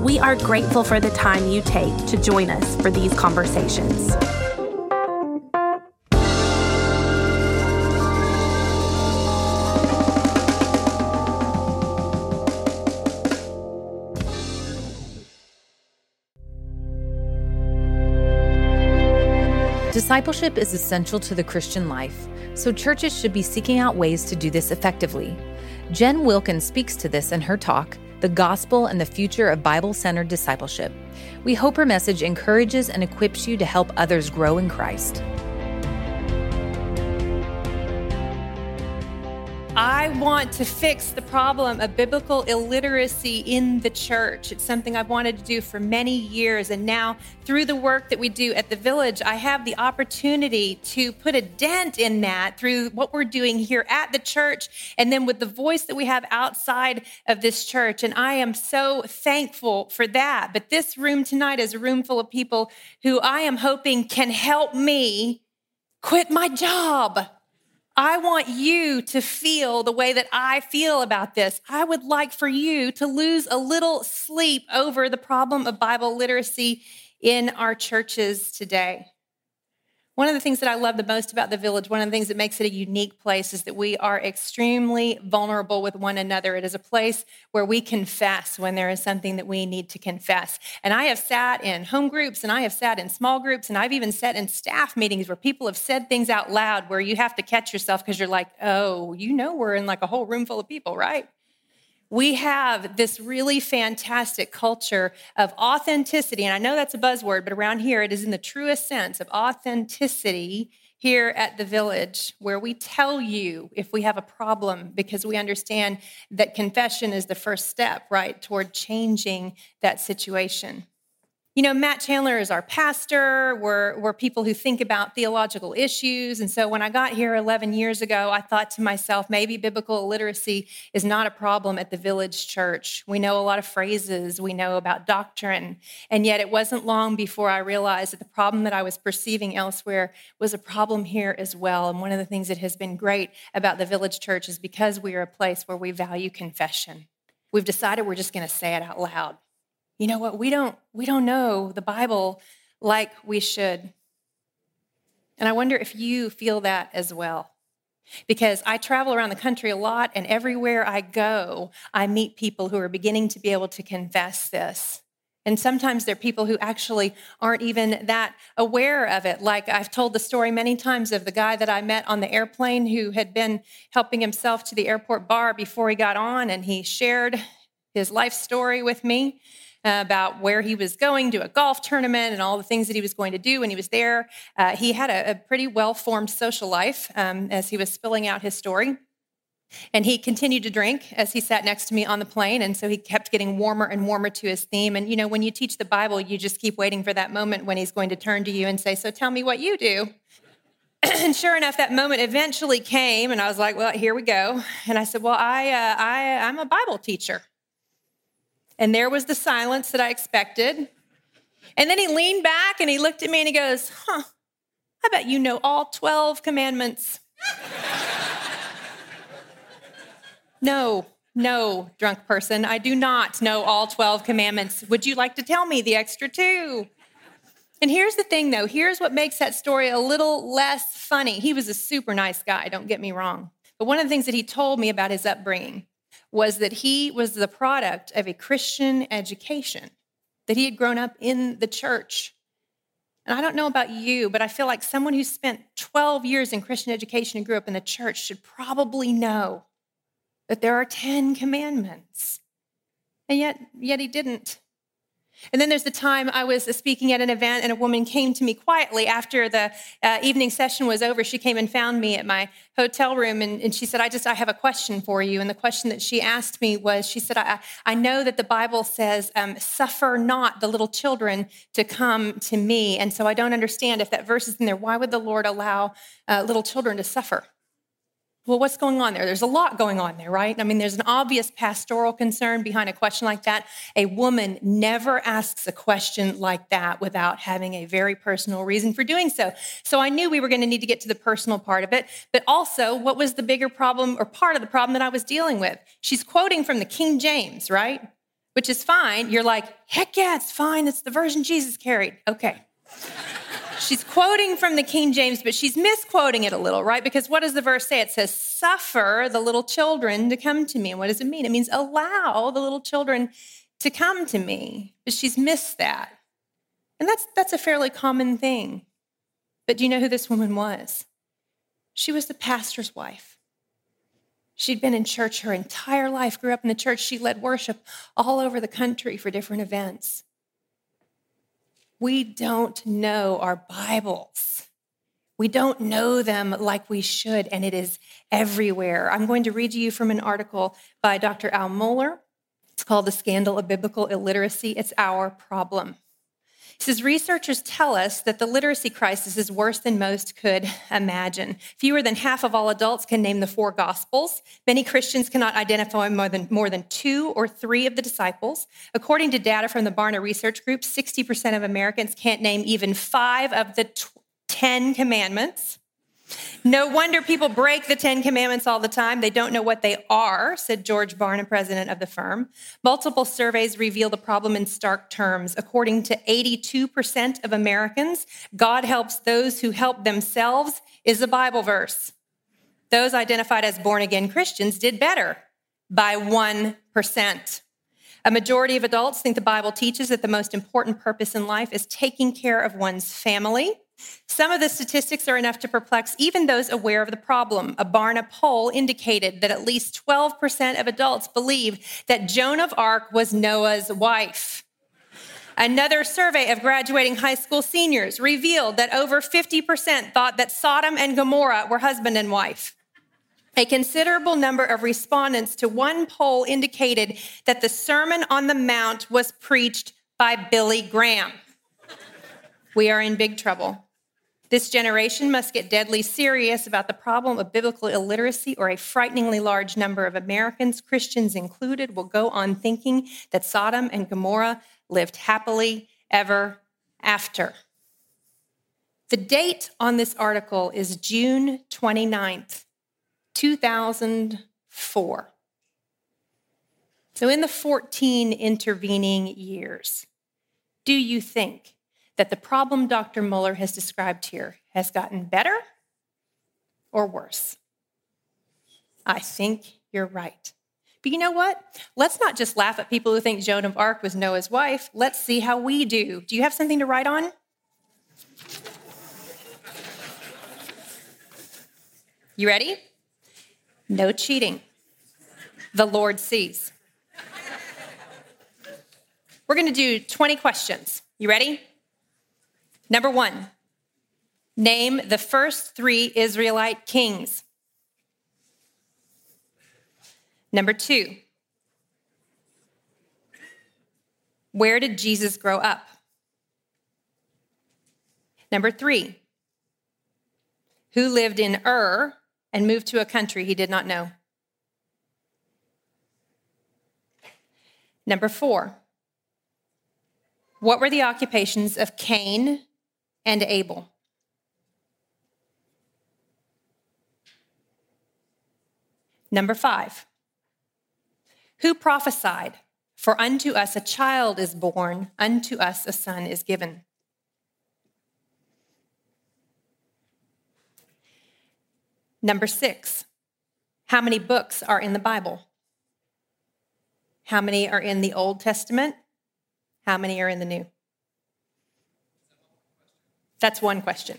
We are grateful for the time you take to join us for these conversations. Discipleship is essential to the Christian life, so churches should be seeking out ways to do this effectively. Jen Wilkin speaks to this in her talk, The Gospel and the Future of Bible Centered Discipleship. We hope her message encourages and equips you to help others grow in Christ. I want to fix the problem of biblical illiteracy in the church. It's something I've wanted to do for many years. And now, through the work that we do at the village, I have the opportunity to put a dent in that through what we're doing here at the church and then with the voice that we have outside of this church. And I am so thankful for that. But this room tonight is a room full of people who I am hoping can help me quit my job I want you to feel the way that I feel about this. I would like for you to lose a little sleep over the problem of Bible literacy in our churches today. One of the things that I love the most about the village, one of the things that makes it a unique place, is that we are extremely vulnerable with one another. It is a place where we confess when there is something that we need to confess. And I have sat in home groups and I have sat in small groups and I've even sat in staff meetings where people have said things out loud where you have to catch yourself because you're like, oh, you know, we're in like a whole room full of people, right? We have this really fantastic culture of authenticity. And I know that's a buzzword, but around here it is in the truest sense of authenticity here at the village, where we tell you if we have a problem because we understand that confession is the first step, right, toward changing that situation. You know, Matt Chandler is our pastor. We're, we're people who think about theological issues. And so when I got here 11 years ago, I thought to myself, maybe biblical illiteracy is not a problem at the village church. We know a lot of phrases, we know about doctrine. And yet it wasn't long before I realized that the problem that I was perceiving elsewhere was a problem here as well. And one of the things that has been great about the village church is because we are a place where we value confession. We've decided we're just going to say it out loud you know what? We don't we don't know the bible like we should. And i wonder if you feel that as well. Because i travel around the country a lot and everywhere i go i meet people who are beginning to be able to confess this. And sometimes they're people who actually aren't even that aware of it. Like I've told the story many times of the guy that I met on the airplane who had been helping himself to the airport bar before he got on, and he shared his life story with me about where he was going to a golf tournament and all the things that he was going to do when he was there. Uh, he had a, a pretty well formed social life um, as he was spilling out his story. And he continued to drink as he sat next to me on the plane. And so he kept getting warmer and warmer to his theme. And, you know, when you teach the Bible, you just keep waiting for that moment when he's going to turn to you and say, So tell me what you do. and sure enough, that moment eventually came. And I was like, Well, here we go. And I said, Well, I, uh, I, I'm a Bible teacher. And there was the silence that I expected. And then he leaned back and he looked at me and he goes, Huh, I bet you know all 12 commandments. no, no, drunk person, I do not know all 12 commandments. Would you like to tell me the extra two? And here's the thing though, here's what makes that story a little less funny. He was a super nice guy, don't get me wrong. But one of the things that he told me about his upbringing was that he was the product of a Christian education, that he had grown up in the church. And I don't know about you, but I feel like someone who spent 12 years in Christian education and grew up in the church should probably know that there are 10 commandments. And yet, yet he didn't. And then there's the time I was speaking at an event and a woman came to me quietly after the uh, evening session was over. She came and found me at my hotel room and, and, she said, I just, I have a question for you. And the question that she asked me was, she said, I, I know that the Bible says, um, suffer not the little children to come to me. And so I don't understand if that verse is in there, why would the Lord allow uh, little children to suffer? Well, what's going on there? There's a lot going on there, right? I mean, there's an obvious pastoral concern behind a question like that. A woman never asks a question like that without having a very personal reason for doing so. So I knew we were going to need to get to the personal part of it. But also, what was the bigger problem or part of the problem that I was dealing with? She's quoting from the King James, right? Which is fine. You're like, heck yeah, it's fine. It's the version Jesus carried. Okay. She's quoting from the King James, but she's misquoting it a little, right? Because what does the verse say? It says, Suffer the little children to come to me. And what does it mean? It means allow the little children to come to me. But she's missed that. And that's, that's a fairly common thing. But do you know who this woman was? She was the pastor's wife. She'd been in church her entire life, grew up in the church. She led worship all over the country for different events we don't know our Bibles. We don't know them like we should, and it is everywhere. I'm going to read to you from an article by Dr. Al Mohler. It's called The Scandal of Biblical Illiteracy. It's our problem. He says researchers tell us that the literacy crisis is worse than most could imagine. Fewer than half of all adults can name the four gospels. Many Christians cannot identify more than, more than two or three of the disciples. According to data from the Barna Research Group, 60% of Americans can't name even five of the 10 commandments. No wonder people break the Ten Commandments all the time. They don't know what they are, said George Barna, president of the firm. Multiple surveys reveal the problem in stark terms. According to 82% of Americans, God helps those who help themselves is a Bible verse. Those identified as born again Christians did better by 1%. A majority of adults think the Bible teaches that the most important purpose in life is taking care of one's family some of the statistics are enough to perplex even those aware of the problem. A Barna poll indicated that at least 12% of adults believe that Joan of Arc was Noah's wife. Another survey of graduating high school seniors revealed that over 50% thought that Sodom and Gomorrah were husband and wife. A considerable number of respondents to one poll indicated that the Sermon on the Mount was preached by Billy Graham. We are in big trouble. This generation must get deadly serious about the problem of biblical illiteracy, or a frighteningly large number of Americans, Christians included, will go on thinking that Sodom and Gomorrah lived happily ever after. The date on this article is June 29th, 2004. So, in the 14 intervening years, do you think that the problem Dr. Mohler has described here has gotten better or worse? I think you're right. But you know what? Let's not just laugh at people who think Joan of Arc was Noah's wife. Let's see how we do. Do you have something to write on? You ready? No cheating. The Lord sees. We're going to do 20 questions. You ready? Number one, name the first three Israelite kings. Number two, where did Jesus grow up? Number three, who lived in Ur and moved to a country he did not know? Number four, what were the occupations of Cain, and Abel. Number five, who prophesied, For unto us a child is born, unto us a son is given. Number six, how many books are in the Bible? How many are in the Old Testament? How many are in the New? That's one question.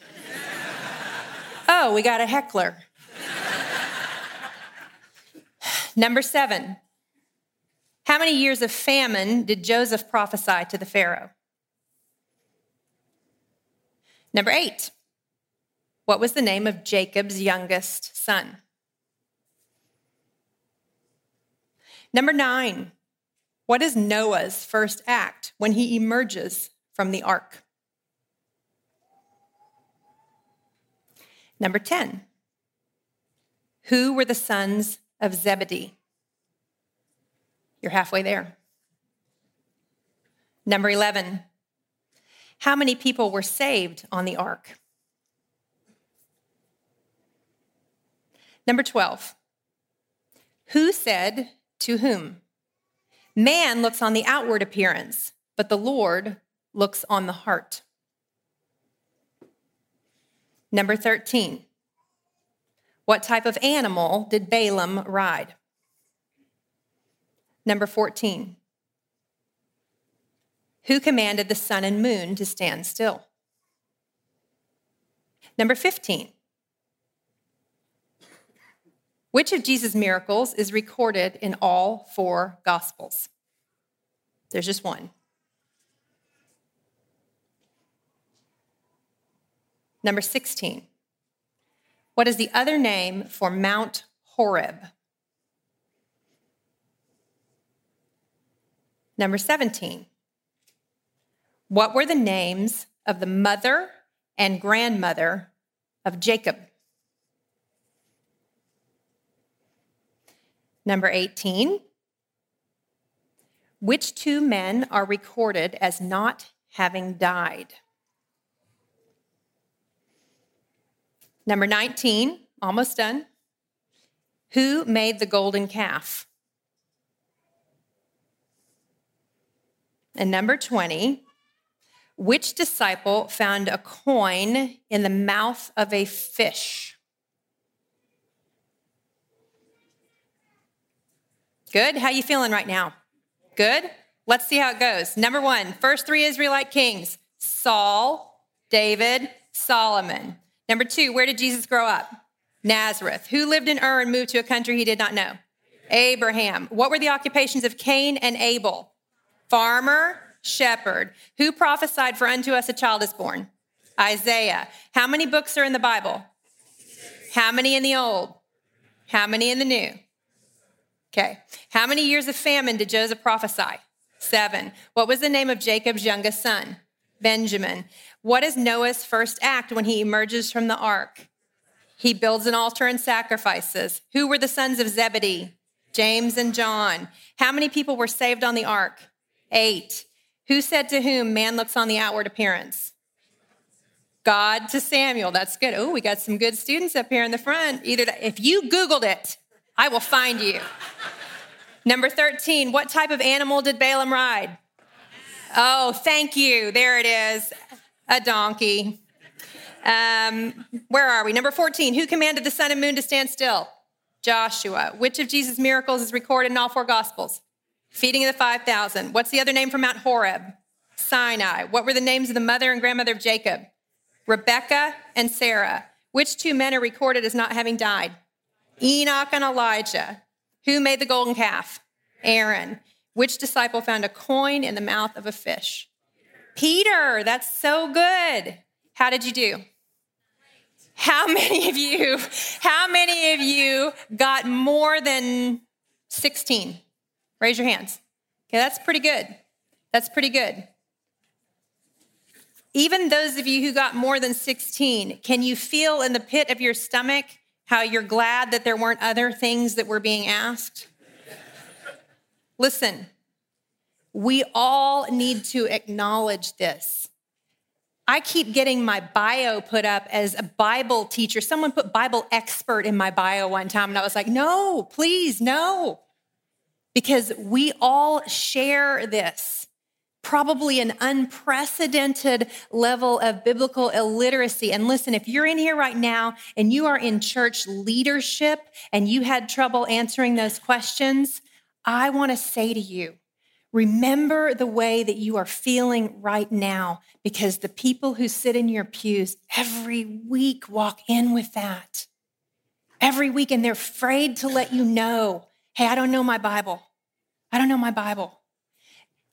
oh, we got a heckler. Number seven. How many years of famine did Joseph prophesy to the Pharaoh? Number eight, what was the name of Jacob's youngest son? Number nine, what is Noah's first act when he emerges from the ark? Number 10, who were the sons of Zebedee? You're halfway there. Number 11, how many people were saved on the ark? Number 12, who said to whom? Man looks on the outward appearance, but the Lord looks on the heart. Number 13, what type of animal did Balaam ride? Number 14, who commanded the sun and moon to stand still? Number 15, which of Jesus' miracles is recorded in all four Gospels? There's just one. Number 16. What is the other name for Mount Horeb? Number 17. What were the names of the mother and grandmother of Jacob? Number 18. Which two men are recorded as not having died? Number 19, almost done. Who made the golden calf? And number 20, which disciple found a coin in the mouth of a fish? Good. How you feeling right now? Good. Let's see how it goes. Number one, first three Israelite kings Saul, David, Solomon. Number two, where did Jesus grow up? Nazareth. Who lived in Ur and moved to a country he did not know? Abraham. What were the occupations of Cain and Abel? Farmer, shepherd. Who prophesied for unto us a child is born? Isaiah. How many books are in the Bible? How many in the Old? How many in the New? Okay. How many years of famine did Joseph prophesy? Seven. What was the name of Jacob's youngest son? Benjamin. What is Noah's first act when he emerges from the ark? He builds an altar and sacrifices. Who were the sons of Zebedee? James and John. How many people were saved on the ark? Eight. Who said to whom, man looks on the outward appearance? God to Samuel. That's good. Oh, we got some good students up here in the front. Either if you Googled it, I will find you. Number 13, what type of animal did Balaam ride? Oh, thank you. There it is a donkey. Um, where are we? Number 14, who commanded the sun and moon to stand still? Joshua. Which of Jesus' miracles is recorded in all four Gospels? Feeding of the 5,000. What's the other name for Mount Horeb? Sinai. What were the names of the mother and grandmother of Jacob? Rebecca and Sarah. Which two men are recorded as not having died? Enoch and Elijah. Who made the golden calf? Aaron. Which disciple found a coin in the mouth of a fish? Peter. That's so good. How did you do? How many of you, how many of you got more than 16? Raise your hands. Okay, that's pretty good. That's pretty good. Even those of you who got more than 16, can you feel in the pit of your stomach how you're glad that there weren't other things that were being asked? Listen, we all need to acknowledge this. I keep getting my bio put up as a Bible teacher. Someone put Bible expert in my bio one time, and I was like, no, please, no. Because we all share this probably an unprecedented level of biblical illiteracy. And listen, if you're in here right now and you are in church leadership and you had trouble answering those questions, I want to say to you, remember the way that you are feeling right now because the people who sit in your pews every week walk in with that. Every week, and they're afraid to let you know, hey, I don't know my Bible. I don't know my Bible.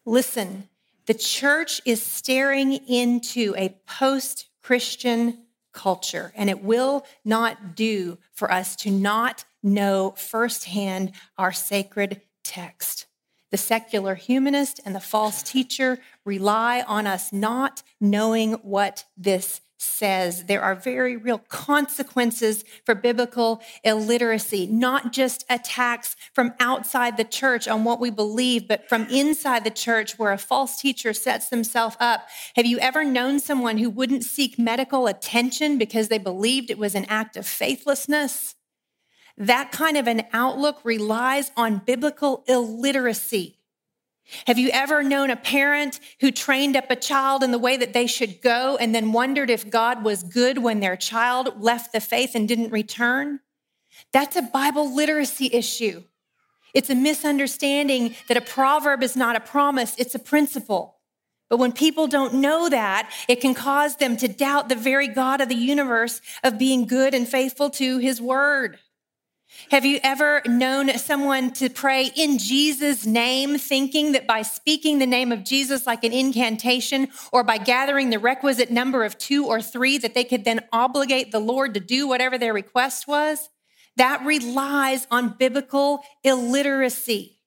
Listen, the church is staring into a post Christian culture, and it will not do for us to not know firsthand our sacred text. The secular humanist and the false teacher rely on us not knowing what this says there are very real consequences for biblical illiteracy, not just attacks from outside the church on what we believe, but from inside the church where a false teacher sets themselves up. Have you ever known someone who wouldn't seek medical attention because they believed it was an act of faithlessness? That kind of an outlook relies on biblical illiteracy. Have you ever known a parent who trained up a child in the way that they should go and then wondered if God was good when their child left the faith and didn't return? That's a Bible literacy issue. It's a misunderstanding that a proverb is not a promise, it's a principle. But when people don't know that, it can cause them to doubt the very God of the universe of being good and faithful to his word. Have you ever known someone to pray in Jesus' name, thinking that by speaking the name of Jesus like an incantation or by gathering the requisite number of two or three, that they could then obligate the Lord to do whatever their request was? That relies on biblical illiteracy.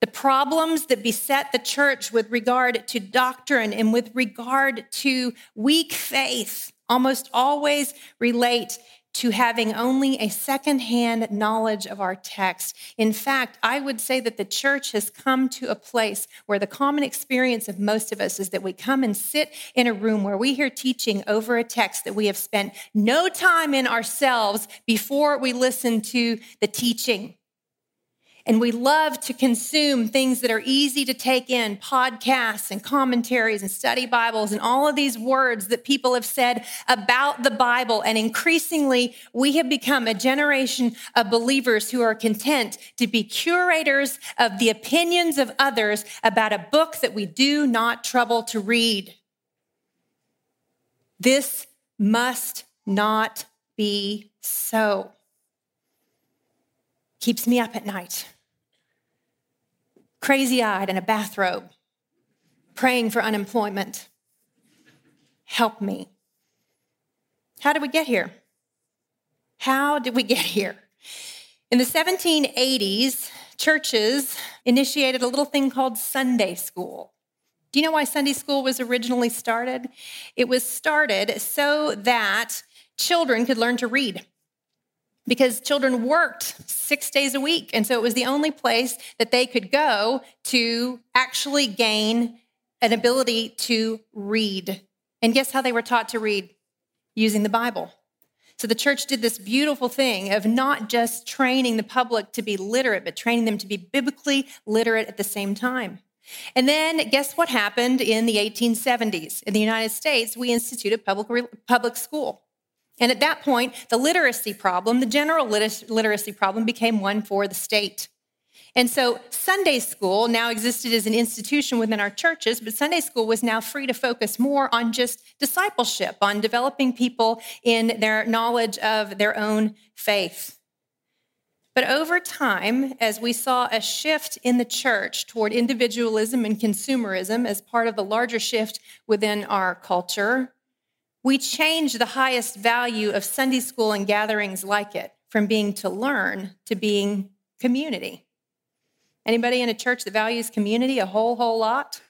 The problems that beset the church with regard to doctrine and with regard to weak faith almost always relate to having only a secondhand knowledge of our text. In fact, I would say that the church has come to a place where the common experience of most of us is that we come and sit in a room where we hear teaching over a text that we have spent no time in ourselves before we listen to the teaching. And we love to consume things that are easy to take in podcasts and commentaries and study Bibles and all of these words that people have said about the Bible. And increasingly, we have become a generation of believers who are content to be curators of the opinions of others about a book that we do not trouble to read. This must not be so. Keeps me up at night crazy eyed in a bathrobe, praying for unemployment. Help me. How did we get here? How did we get here? In the 1780s, churches initiated a little thing called Sunday school. Do you know why Sunday school was originally started? It was started so that children could learn to read because children worked six days a week. And so it was the only place that they could go to actually gain an ability to read. And guess how they were taught to read? Using the Bible. So the church did this beautiful thing of not just training the public to be literate, but training them to be biblically literate at the same time. And then guess what happened in the 1870s? In the United States, we instituted public, public school. And at that point, the literacy problem, the general literacy problem, became one for the state. And so Sunday school now existed as an institution within our churches, but Sunday school was now free to focus more on just discipleship, on developing people in their knowledge of their own faith. But over time, as we saw a shift in the church toward individualism and consumerism as part of the larger shift within our culture, we change the highest value of Sunday school and gatherings like it from being to learn to being community. Anybody in a church that values community a whole, whole lot?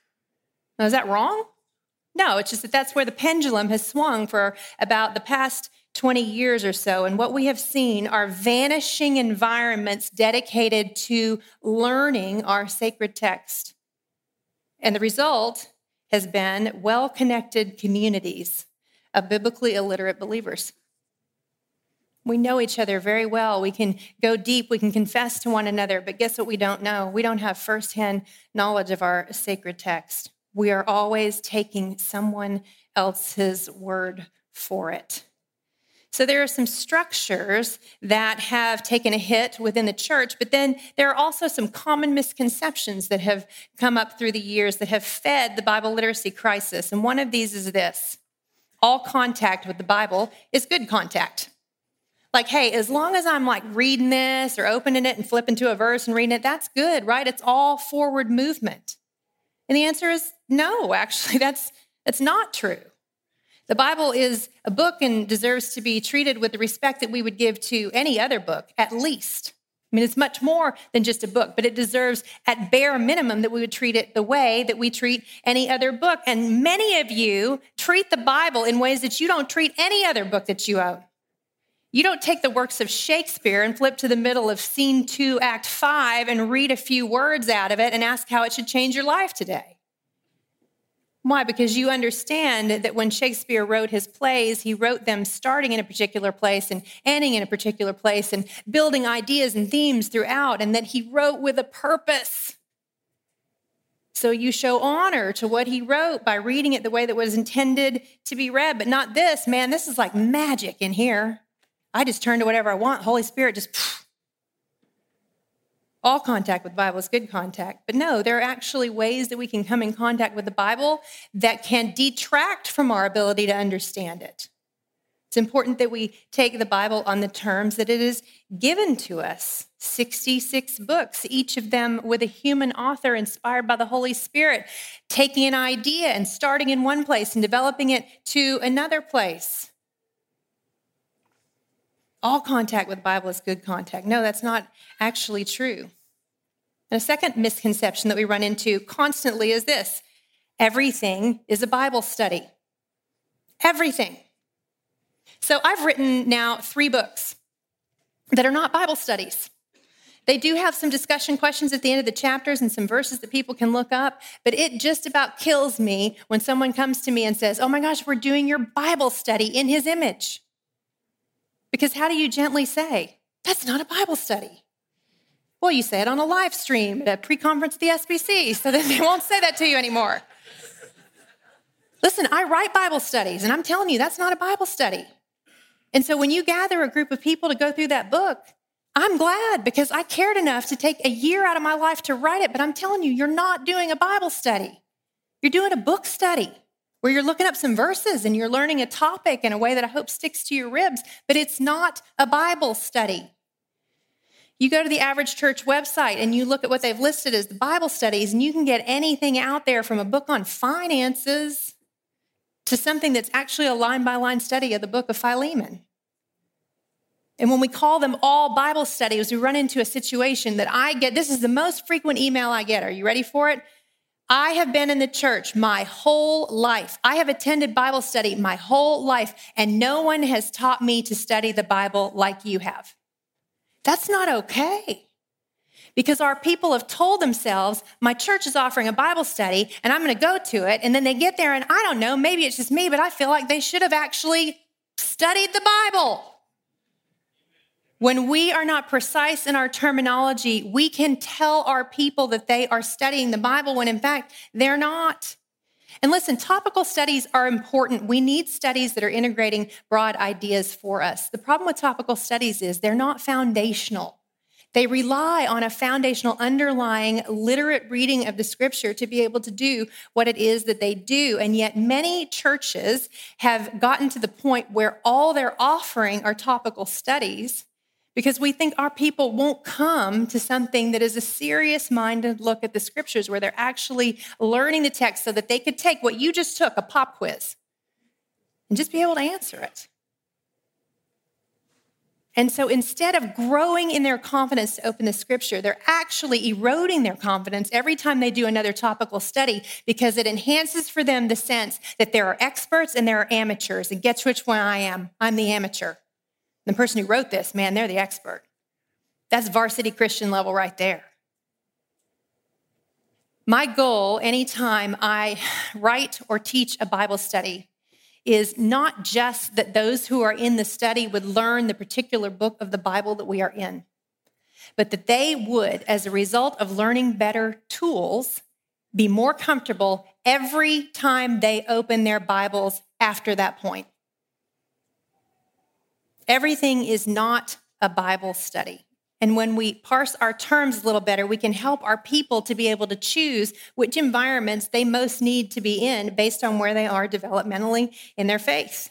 Now, is that wrong? No, it's just that that's where the pendulum has swung for about the past 20 years or so. And what we have seen are vanishing environments dedicated to learning our sacred text. And the result has been well connected communities of biblically illiterate believers. We know each other very well. We can go deep. We can confess to one another. But guess what we don't know? We don't have firsthand knowledge of our sacred text. We are always taking someone else's word for it. So there are some structures that have taken a hit within the church, but then there are also some common misconceptions that have come up through the years that have fed the Bible literacy crisis. And one of these is this all contact with the Bible is good contact. like, hey, as long as I'm like reading this or opening it and flipping to a verse and reading it, that's good, right? It's all forward movement. And the answer is no, actually, that's, that's not true. The Bible is a book and deserves to be treated with the respect that we would give to any other book, at least. I mean, it's much more than just a book, but it deserves, at bare minimum, that we would treat it the way that we treat any other book. And many of you treat the Bible in ways that you don't treat any other book that you own. You don't take the works of Shakespeare and flip to the middle of scene two, act five, and read a few words out of it and ask how it should change your life today. Why? Because you understand that when Shakespeare wrote his plays, he wrote them starting in a particular place and ending in a particular place and building ideas and themes throughout, and that he wrote with a purpose. So you show honor to what he wrote by reading it the way that was intended to be read, but not this. Man, this is like magic in here. I just turn to whatever I want. Holy Spirit just phew. All contact with the Bible is good contact. But no, there are actually ways that we can come in contact with the Bible that can detract from our ability to understand it. It's important that we take the Bible on the terms that it is given to us 66 books, each of them with a human author inspired by the Holy Spirit, taking an idea and starting in one place and developing it to another place all contact with the Bible is good contact. No, that's not actually true. And a second misconception that we run into constantly is this everything is a Bible study. Everything. So I've written now three books that are not Bible studies. They do have some discussion questions at the end of the chapters and some verses that people can look up, but it just about kills me when someone comes to me and says, Oh my gosh, we're doing your Bible study in his image. Because how do you gently say, that's not a Bible study? Well, you say it on a live stream at a pre conference at the SBC, so then they won't say that to you anymore. Listen, I write Bible studies, and I'm telling you, that's not a Bible study. And so when you gather a group of people to go through that book, I'm glad because I cared enough to take a year out of my life to write it. But I'm telling you, you're not doing a Bible study, you're doing a book study where you're looking up some verses and you're learning a topic in a way that I hope sticks to your ribs, but it's not a Bible study. You go to the average church website and you look at what they've listed as the Bible studies, and you can get anything out there from a book on finances to something that's actually a line by line study of the book of Philemon. And when we call them all Bible studies, we run into a situation that I get. This is the most frequent email I get. Are you ready for it? I have been in the church my whole life. I have attended Bible study my whole life, and no one has taught me to study the Bible like you have. That's not okay. Because our people have told themselves, my church is offering a Bible study, and I'm going to go to it. And then they get there, and I don't know, maybe it's just me, but I feel like they should have actually studied the Bible. When we are not precise in our terminology, we can tell our people that they are studying the Bible when in fact they're not. And listen, topical studies are important. We need studies that are integrating broad ideas for us. The problem with topical studies is they're not foundational. They rely on a foundational underlying literate reading of the scripture to be able to do what it is that they do. And yet, many churches have gotten to the point where all they're offering are topical studies because we think our people won't come to something that is a serious minded look at the scriptures where they're actually learning the text so that they could take what you just took, a pop quiz, and just be able to answer it. And so instead of growing in their confidence to open the scripture, they're actually eroding their confidence every time they do another topical study because it enhances for them the sense that there are experts and there are amateurs. And guess which one I am? I'm the amateur. The person who wrote this, man, they're the expert. That's varsity Christian level right there. My goal anytime I write or teach a Bible study is not just that those who are in the study would learn the particular book of the Bible that we are in, but that they would, as a result of learning better tools, be more comfortable every time they open their Bibles after that point. Everything is not a Bible study. And when we parse our terms a little better, we can help our people to be able to choose which environments they most need to be in based on where they are developmentally in their faith.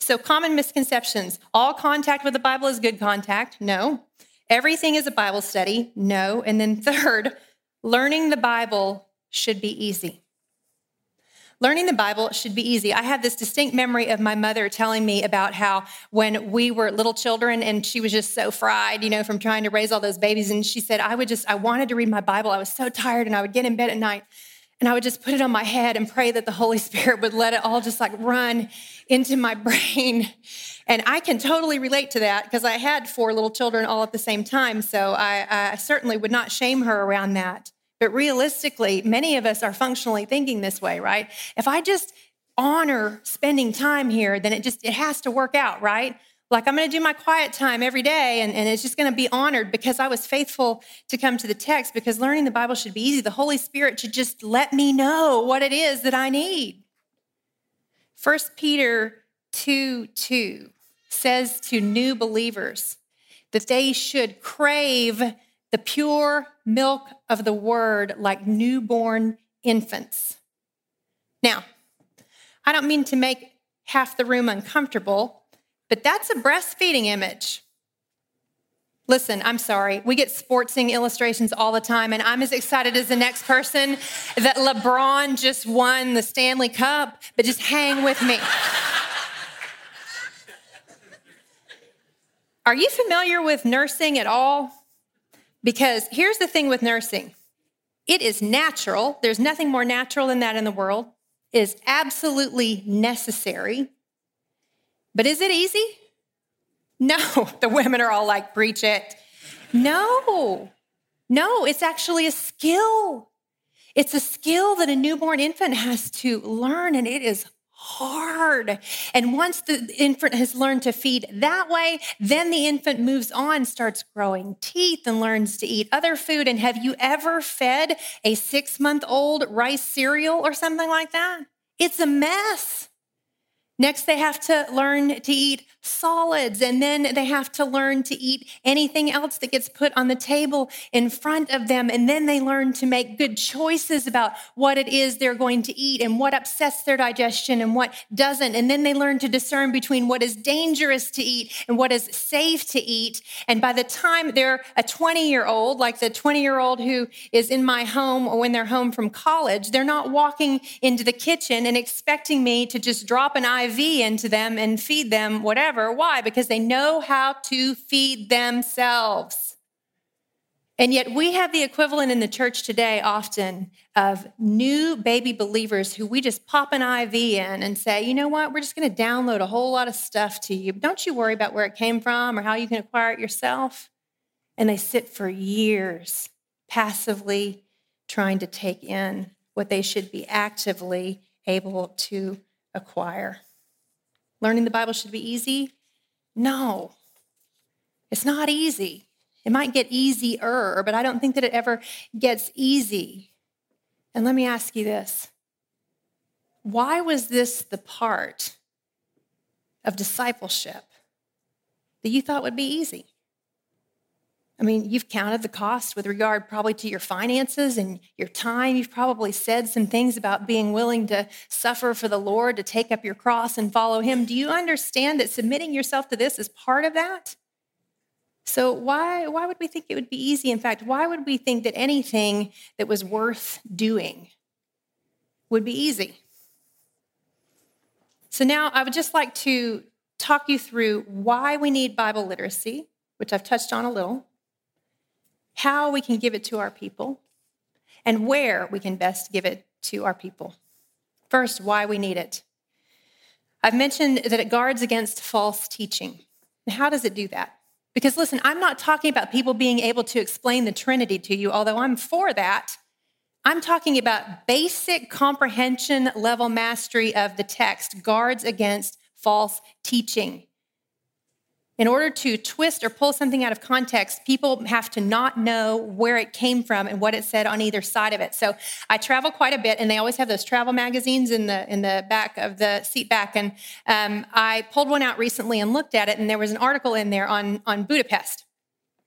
So, common misconceptions all contact with the Bible is good contact. No. Everything is a Bible study. No. And then, third, learning the Bible should be easy. Learning the Bible should be easy. I have this distinct memory of my mother telling me about how when we were little children and she was just so fried, you know, from trying to raise all those babies. And she said, I would just, I wanted to read my Bible. I was so tired and I would get in bed at night and I would just put it on my head and pray that the Holy Spirit would let it all just like run into my brain. And I can totally relate to that because I had four little children all at the same time. So I, I certainly would not shame her around that. But realistically, many of us are functionally thinking this way, right? If I just honor spending time here, then it just it has to work out, right? Like I'm to do my quiet time every day and, and it's just to be honored because I was faithful to come to the text because learning the Bible should be easy. The Holy Spirit should just let me know what it is that I need. First Peter 2 2 says to new believers that they should crave the pure milk of the word like newborn infants. Now, I don't mean to make half the room uncomfortable, but that's a breastfeeding image. Listen, I'm sorry. We get sportsing illustrations all the time, and I'm as excited as the next person that LeBron just won the Stanley Cup, but just hang with me. Are you familiar with nursing at all? Because here's the thing with nursing it is natural. There's nothing more natural than that in the world. It is absolutely necessary. But is it easy? No. The women are all like, preach it. No, no, it's actually a skill. It's a skill that a newborn infant has to learn, and it is hard. And once the infant has learned to feed that way, then the infant moves on, starts growing teeth, and learns to eat other food. And have you ever fed a six month old rice cereal or something like that? It's a mess. Next, they have to learn to eat solids, and then they have to learn to eat anything else that gets put on the table in front of them. And then they learn to make good choices about what it is they're going to eat and what upsets their digestion and what doesn't. And then they learn to discern between what is dangerous to eat and what is safe to eat. And by the time they're a 20 year old, like the 20 year old who is in my home or when they're home from college, they're not walking into the kitchen and expecting me to just drop an IV into them and feed them whatever. Why? Because they know how to feed themselves. And yet, we have the equivalent in the church today often of new baby believers who we just pop an IV in and say, you know what, we're just going to download a whole lot of stuff to you. Don't you worry about where it came from or how you can acquire it yourself. And they sit for years passively trying to take in what they should be actively able to acquire. Learning the Bible should be easy? No, it's not easy. It might get easier, but I don't think that it ever gets easy. And let me ask you this why was this the part of discipleship that you thought would be easy? I mean, you've counted the cost with regard probably to your finances and your time. You've probably said some things about being willing to suffer for the Lord, to take up your cross and follow Him. Do you understand that submitting yourself to this is part of that? So, why, why would we think it would be easy? In fact, why would we think that anything that was worth doing would be easy? So, now I would just like to talk you through why we need Bible literacy, which I've touched on a little how we can give it to our people, and where we can best give it to our people. First, why we need it. I've mentioned that it guards against false teaching. How does it do that? Because listen, I'm not talking about people being able to explain the Trinity to you, although I'm for that. I'm talking about basic comprehension level mastery of the text, guards against false teaching. In order to twist or pull something out of context, people have to not know where it came from and what it said on either side of it. So I travel quite a bit, and they always have those travel magazines in the in the back of the seat back. And um, I pulled one out recently and looked at it, and there was an article in there on on Budapest.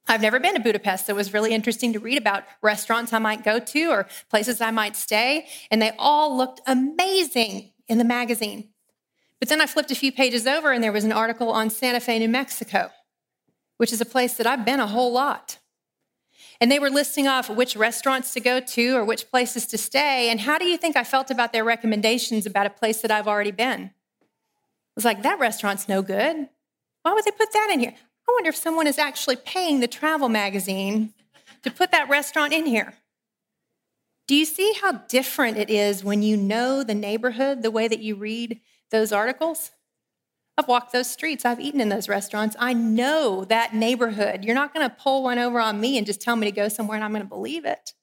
I've never been to Budapest, so it was really interesting to read about restaurants I might go to or places I might stay, and they all looked amazing in the magazine. But then I flipped a few pages over and there was an article on Santa Fe, New Mexico, which is a place that I've been a whole lot. And they were listing off which restaurants to go to or which places to stay. And how do you think I felt about their recommendations about a place that I've already been? I was like, that restaurant's no good. Why would they put that in here? I wonder if someone is actually paying the travel magazine to put that restaurant in here. Do you see how different it is when you know the neighborhood the way that you read those articles? I've walked those streets, I've eaten in those restaurants. I know that neighborhood. You're not going to pull one over on me and just tell me to go somewhere and I'm going to believe it.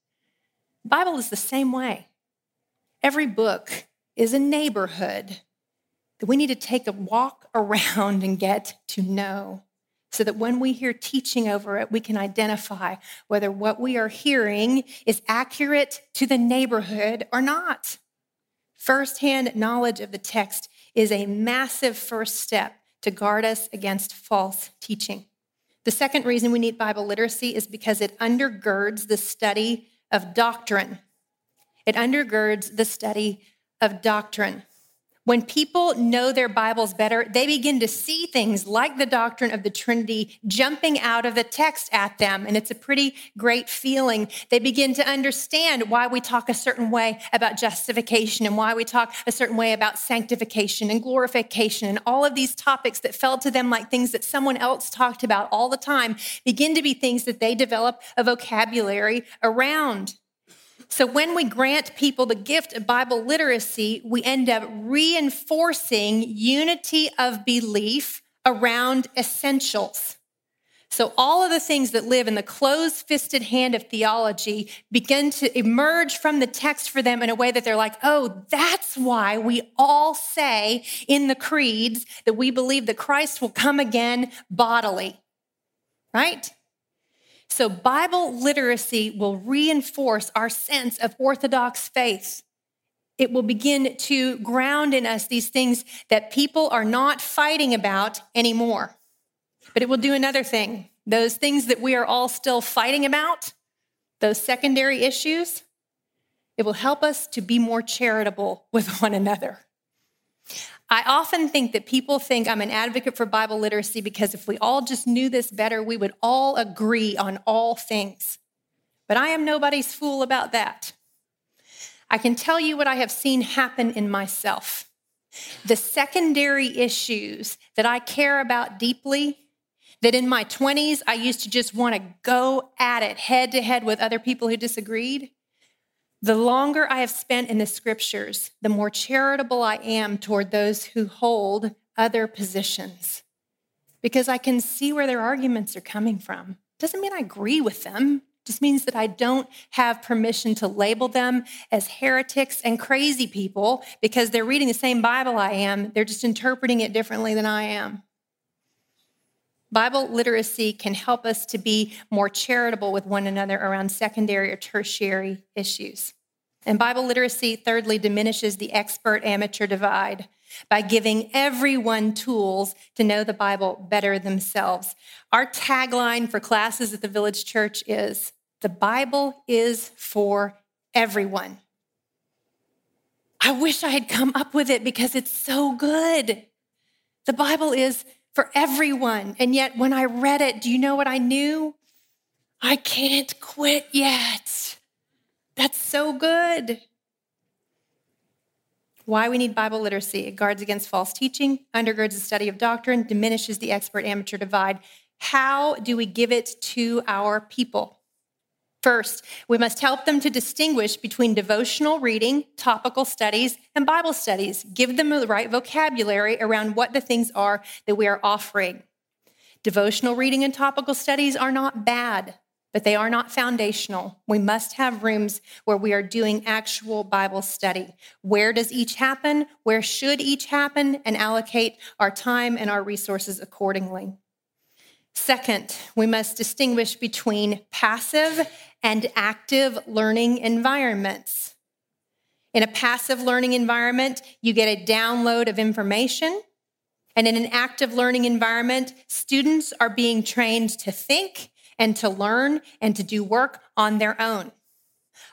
The Bible is the same way. Every book is a neighborhood that we need to take a walk around and get to know so that when we hear teaching over it, we can identify whether what we are hearing is accurate to the neighborhood or not. Firsthand knowledge of the text is a massive first step to guard us against false teaching. The second reason we need Bible literacy is because it undergirds the study of doctrine. It undergirds the study of doctrine. When people know their Bibles better, they begin to see things like the doctrine of the Trinity jumping out of the text at them. And it's a pretty great feeling. They begin to understand why we talk a certain way about justification and why we talk a certain way about sanctification and glorification. And all of these topics that felt to them like things that someone else talked about all the time begin to be things that they develop a vocabulary around. So when we grant people the gift of Bible literacy, we end up reinforcing unity of belief around essentials. So, all of the things that live in the closed fisted hand of theology begin to emerge from the text for them in a way that they're like, oh, that's why we all say in the creeds that we believe that Christ will come again bodily, right? So, Bible literacy will reinforce our sense of Orthodox faith. It will begin to ground in us these things that people are not fighting about anymore. But it will do another thing those things that we are all still fighting about, those secondary issues, it will help us to be more charitable with one another. I often think that people think I'm an advocate for Bible literacy because if we all just knew this better, we would all agree on all things. But I am nobody's fool about that. I can tell you what I have seen happen in myself. The secondary issues that I care about deeply, that in my 20s I used to just want to go at it head to head with other people who disagreed. The longer I have spent in the scriptures, the more charitable I am toward those who hold other positions because I can see where their arguments are coming from. Doesn't mean I agree with them, just means that I don't have permission to label them as heretics and crazy people because they're reading the same Bible I am. They're just interpreting it differently than I am. Bible literacy can help us to be more charitable with one another around secondary or tertiary issues. And Bible literacy, thirdly, diminishes the expert amateur divide by giving everyone tools to know the Bible better themselves. Our tagline for classes at the Village Church is The Bible is for everyone. I wish I had come up with it because it's so good. The Bible is for everyone. And yet, when I read it, do you know what I knew? I can't quit yet. That's so good. Why we need Bible literacy. It guards against false teaching, undergirds the study of doctrine, diminishes the expert amateur divide. How do we give it to our people? First, we must help them to distinguish between devotional reading, topical studies, and Bible studies. Give them the right vocabulary around what the things are that we are offering. Devotional reading and topical studies are not bad, but they are not foundational. We must have rooms where we are doing actual Bible study. Where does each happen? Where should each happen? And allocate our time and our resources accordingly. Second, we must distinguish between passive and active learning environments. In a passive learning environment, you get a download of information. And in an active learning environment, students are being trained to think and to learn and to do work on their own.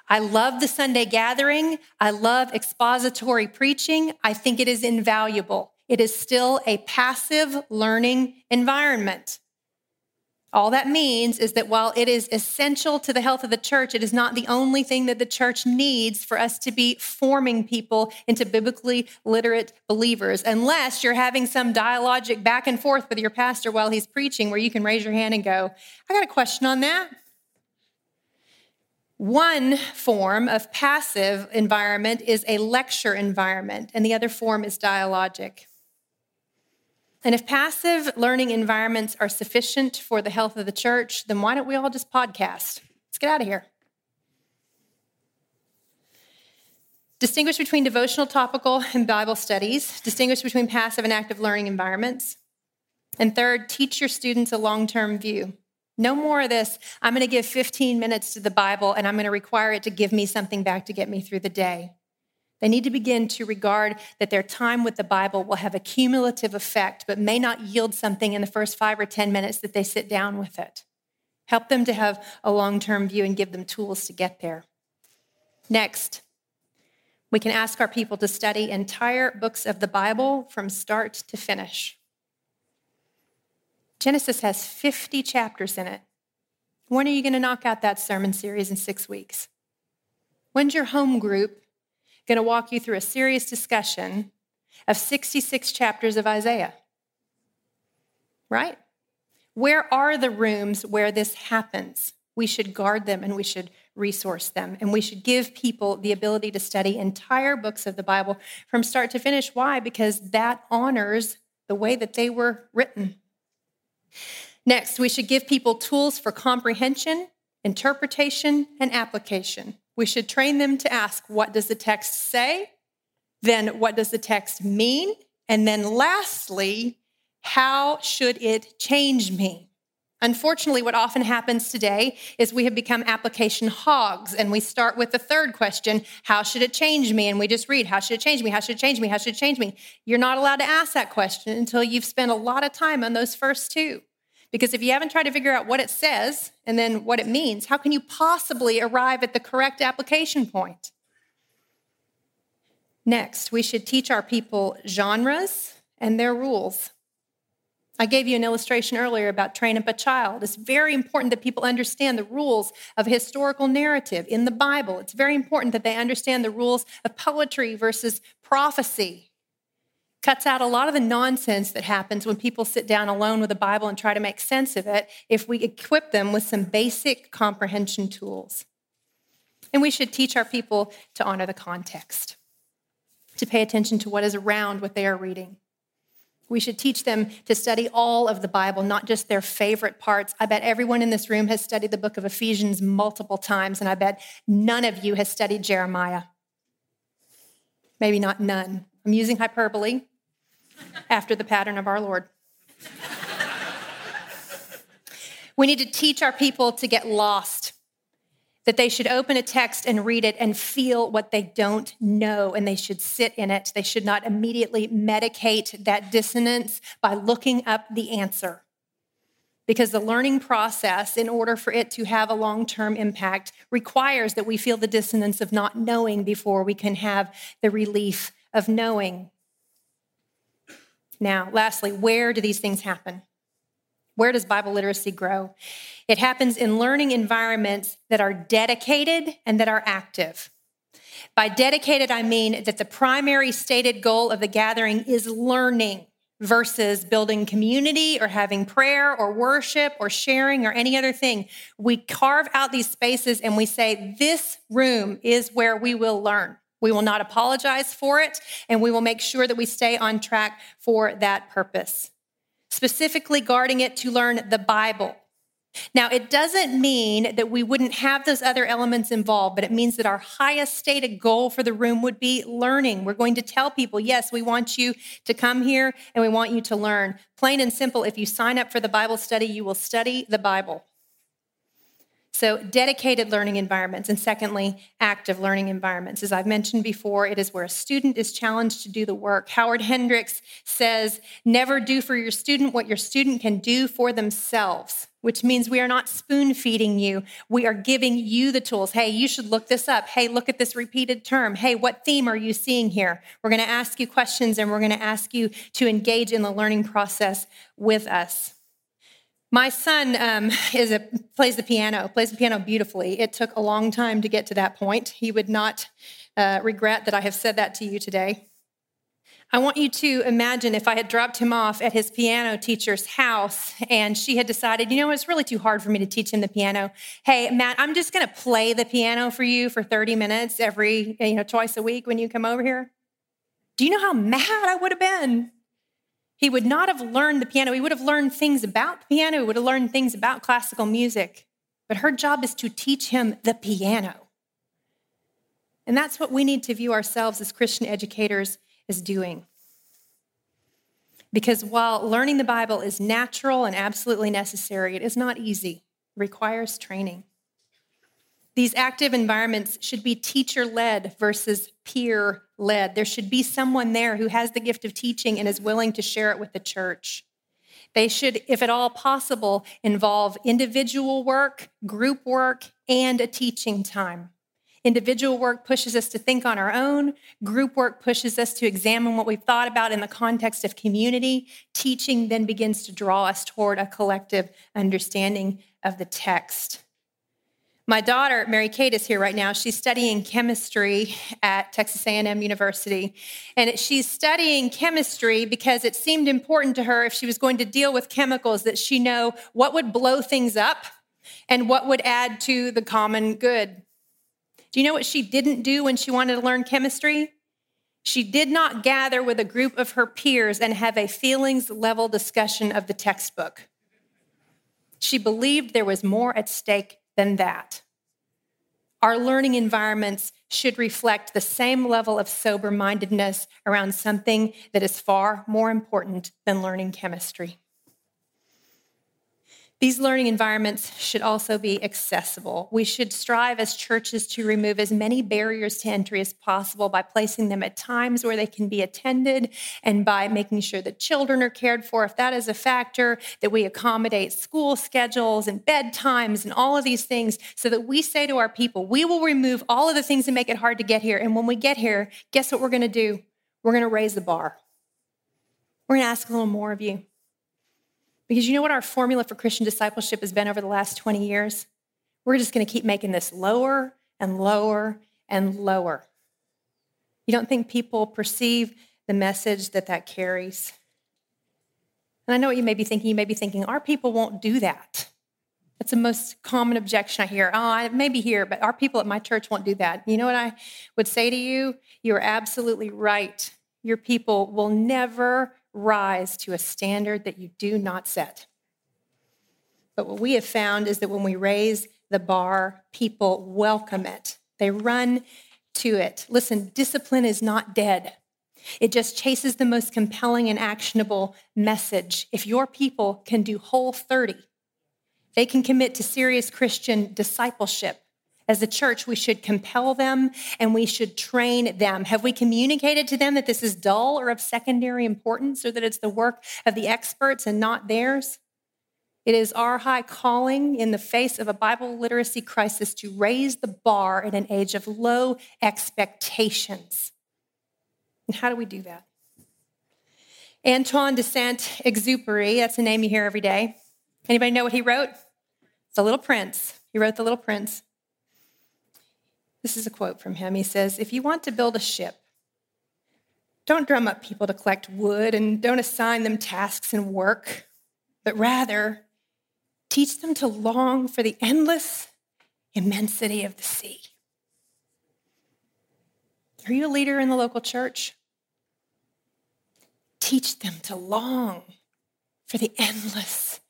I love the Sunday gathering. I love expository preaching. I think it is invaluable. it is still a passive learning environment. All that means is that while it is essential to the health of the church, it is not the only thing that the church needs for us to be forming people into biblically literate believers, unless you're having some dialogic back and forth with your pastor while he's preaching where you can raise your hand and go, I got a question on that. One form of passive environment is a lecture environment, and the other form is dialogic. And if passive learning environments are sufficient for the health of the church, then why don't we all just podcast? Let's get out of here. Distinguish between devotional, topical, and Bible studies. Distinguish between passive and active learning environments. And third, teach your students a long term view. No more of this. I'm going to give 15 minutes to the Bible and I'm going to require it to give me something back to get me through the day. They need to begin to regard that their time with the Bible will have a cumulative effect, but may not yield something in the first five or 10 minutes that they sit down with it. Help them to have a long term view and give them tools to get there. Next, we can ask our people to study entire books of the Bible from start to finish. Genesis has 50 chapters in it. When are you going to knock out that sermon series in six weeks? When's your home group going to walk you through a serious discussion of 66 chapters of Isaiah. Right? Where are the rooms where this happens? We should guard them and we should resource them. And we should give people the ability to study entire books of the Bible from start to finish. Why? Because that honors the way that they were written. Next, we should give people tools for comprehension, interpretation, and application. We should train them to ask, what does the text say? Then, what does the text mean? And then, lastly, how should it change me? Unfortunately, what often happens today is we have become application hogs and we start with the third question How should it change me? And we just read, How should it change me? How should it change me? How should it change me? You're not allowed to ask that question until you've spent a lot of time on those first two. Because if you haven't tried to figure out what it says and then what it means, how can you possibly arrive at the correct application point? Next, we should teach our people genres and their rules. I gave you an illustration earlier about train up a child. It's very important that people understand the rules of historical narrative in the Bible. It's very important that they understand the rules of poetry versus prophecy cuts out a lot of the nonsense that happens when people sit down alone with the Bible and try to make sense of it if we equip them with some basic comprehension tools. And we should teach our people to honor the context, to pay attention to what is around what they are reading. We should teach them to study all of the Bible, not just their favorite parts. I bet everyone in this room has studied the book of Ephesians multiple times, and I bet none of you has studied Jeremiah. Maybe not none. I'm using hyperbole after the pattern of our Lord. we need to teach our people to get lost, that they should open a text and read it and feel what they don't know, and they should sit in it. They should not immediately medicate that dissonance by looking up the answer. Because the learning process, in order for it to have a long term impact, requires that we feel the dissonance of not knowing before we can have the relief of knowing. Now, lastly, where do these things happen? Where does Bible literacy grow? It happens in learning environments that are dedicated and that are active. By dedicated, I mean that the primary stated goal of the gathering is learning versus building community or having prayer or worship or sharing or any other thing. We carve out these spaces and we say, This room is where we will learn. We will not apologize for it, and we will make sure that we stay on track for that purpose. Specifically, guarding it to learn the Bible. Now, it doesn't mean that we wouldn't have those other elements involved, but it means that our highest stated goal for the room would be learning. We're going to tell people, yes, we want you to come here and we want you to learn. Plain and simple, if you sign up for the Bible study, you will study the Bible. So, dedicated learning environments, and secondly, active learning environments. As I've mentioned before, it is where a student is challenged to do the work. Howard Hendricks says, Never do for your student what your student can do for themselves. which means we are not spoon feeding you. We are giving you the tools. Hey, you should look this up. Hey, look at this repeated term. Hey, what theme are you seeing here? We're going to ask you questions and we're going to ask you to engage in the learning process with us. My son um, is a, plays the piano, plays the piano beautifully. It took a long time to get to that point. He would not uh, regret that I have said that to you today. I want you to imagine if I had dropped him off at his piano teacher's house and she had decided, you know, it's really too hard for me to teach him the piano. Hey, Matt, I'm just going to play the piano for you for 30 minutes every, you know, twice a week when you come over here. Do you know how mad I would have been? He would not have learned the piano. He would have learned things about the piano. He would have learned things about classical music. But her job is to teach him the piano. And that's what we need to view ourselves as Christian educators is doing. Because while learning the Bible is natural and absolutely necessary, it is not easy, it requires training. These active environments should be teacher led versus peer led. There should be someone there who has the gift of teaching and is willing to share it with the church. They should, if at all possible, involve individual work, group work, and a teaching time. Individual work pushes us to think on our own. Group work pushes us to examine what we've thought about in the context of community. Teaching then begins to draw us toward a collective understanding of the text. My daughter, Mary Kate, is here right now. She's studying chemistry at Texas A&M University. And she's studying chemistry because it seemed important to her if she was going to deal with chemicals that she know what would blow things up and what would add to the common good. Do you know what she didn't do when she wanted to learn chemistry? She did not gather with a group of her peers and have a feelings level discussion of the textbook. She believed there was more at stake than that. Our learning environments should reflect the same level of sober mindedness around something that is far more important than learning chemistry. These learning environments should also be accessible. We should strive as churches to remove as many barriers to entry as possible by placing them at times where they can be attended and by making sure that children are cared for. If that is a factor, that we accommodate school schedules and bedtimes and all of these things so that we say to our people, we will remove all of the things that make it hard to get here. And when we get here, guess what we're going to do? We're going to raise the bar. We're going to ask a little more of you. Because you know what our formula for Christian discipleship has been over the last 20 years? We're just going to keep making this lower and lower and lower. You don't think people perceive the message that that carries? And I know what you may be thinking. You may be thinking, our people won't do that. That's the most common objection I hear. Oh, I may be here, but our people at my church won't do that. You know what I would say to you? You're absolutely right. Your people will never rise to a standard that you do not set. But what we have found is that when we raise the bar, people welcome it. They run to it. Listen, discipline is not dead. It just chases the most compelling and actionable message. If your people can do whole 30, they can commit to serious Christian discipleship. As a church, we should compel them and we should train them. Have we communicated to them that this is dull or of secondary importance or that it's the work of the experts and not theirs? It is our high calling in the face of a Bible literacy crisis to raise the bar in an age of low expectations. And how do we do that? Antoine de Saint-Exupéry, that's a name you hear every day. Anybody know what he wrote? The Little Prince. He wrote The Little Prince. This is a quote from him. He says, If you want to build a ship, don't drum up people to collect wood and don't assign them tasks and work, but rather teach them to long for the endless immensity of the sea. Are you a leader in the local church? Teach them to long for the endless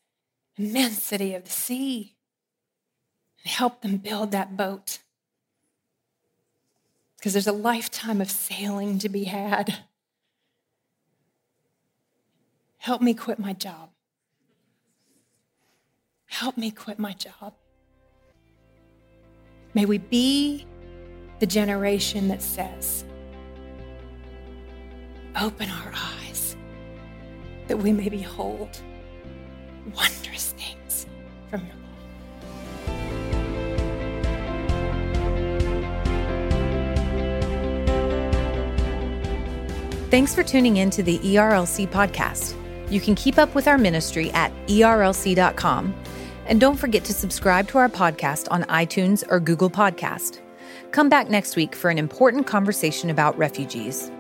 immensity of the sea and help them build that boat because there's a lifetime of sailing to be had. Help me quit my job. Help me quit my job. May we be the generation that says, Open our eyes that we may behold wondrous things from Nicole. Thanks for tuning in to the ERLC podcast. You can keep up with our ministry at erlc.com. And don't forget to subscribe to our podcast on iTunes or Google Podcast. Come back next week for an important conversation about refugees.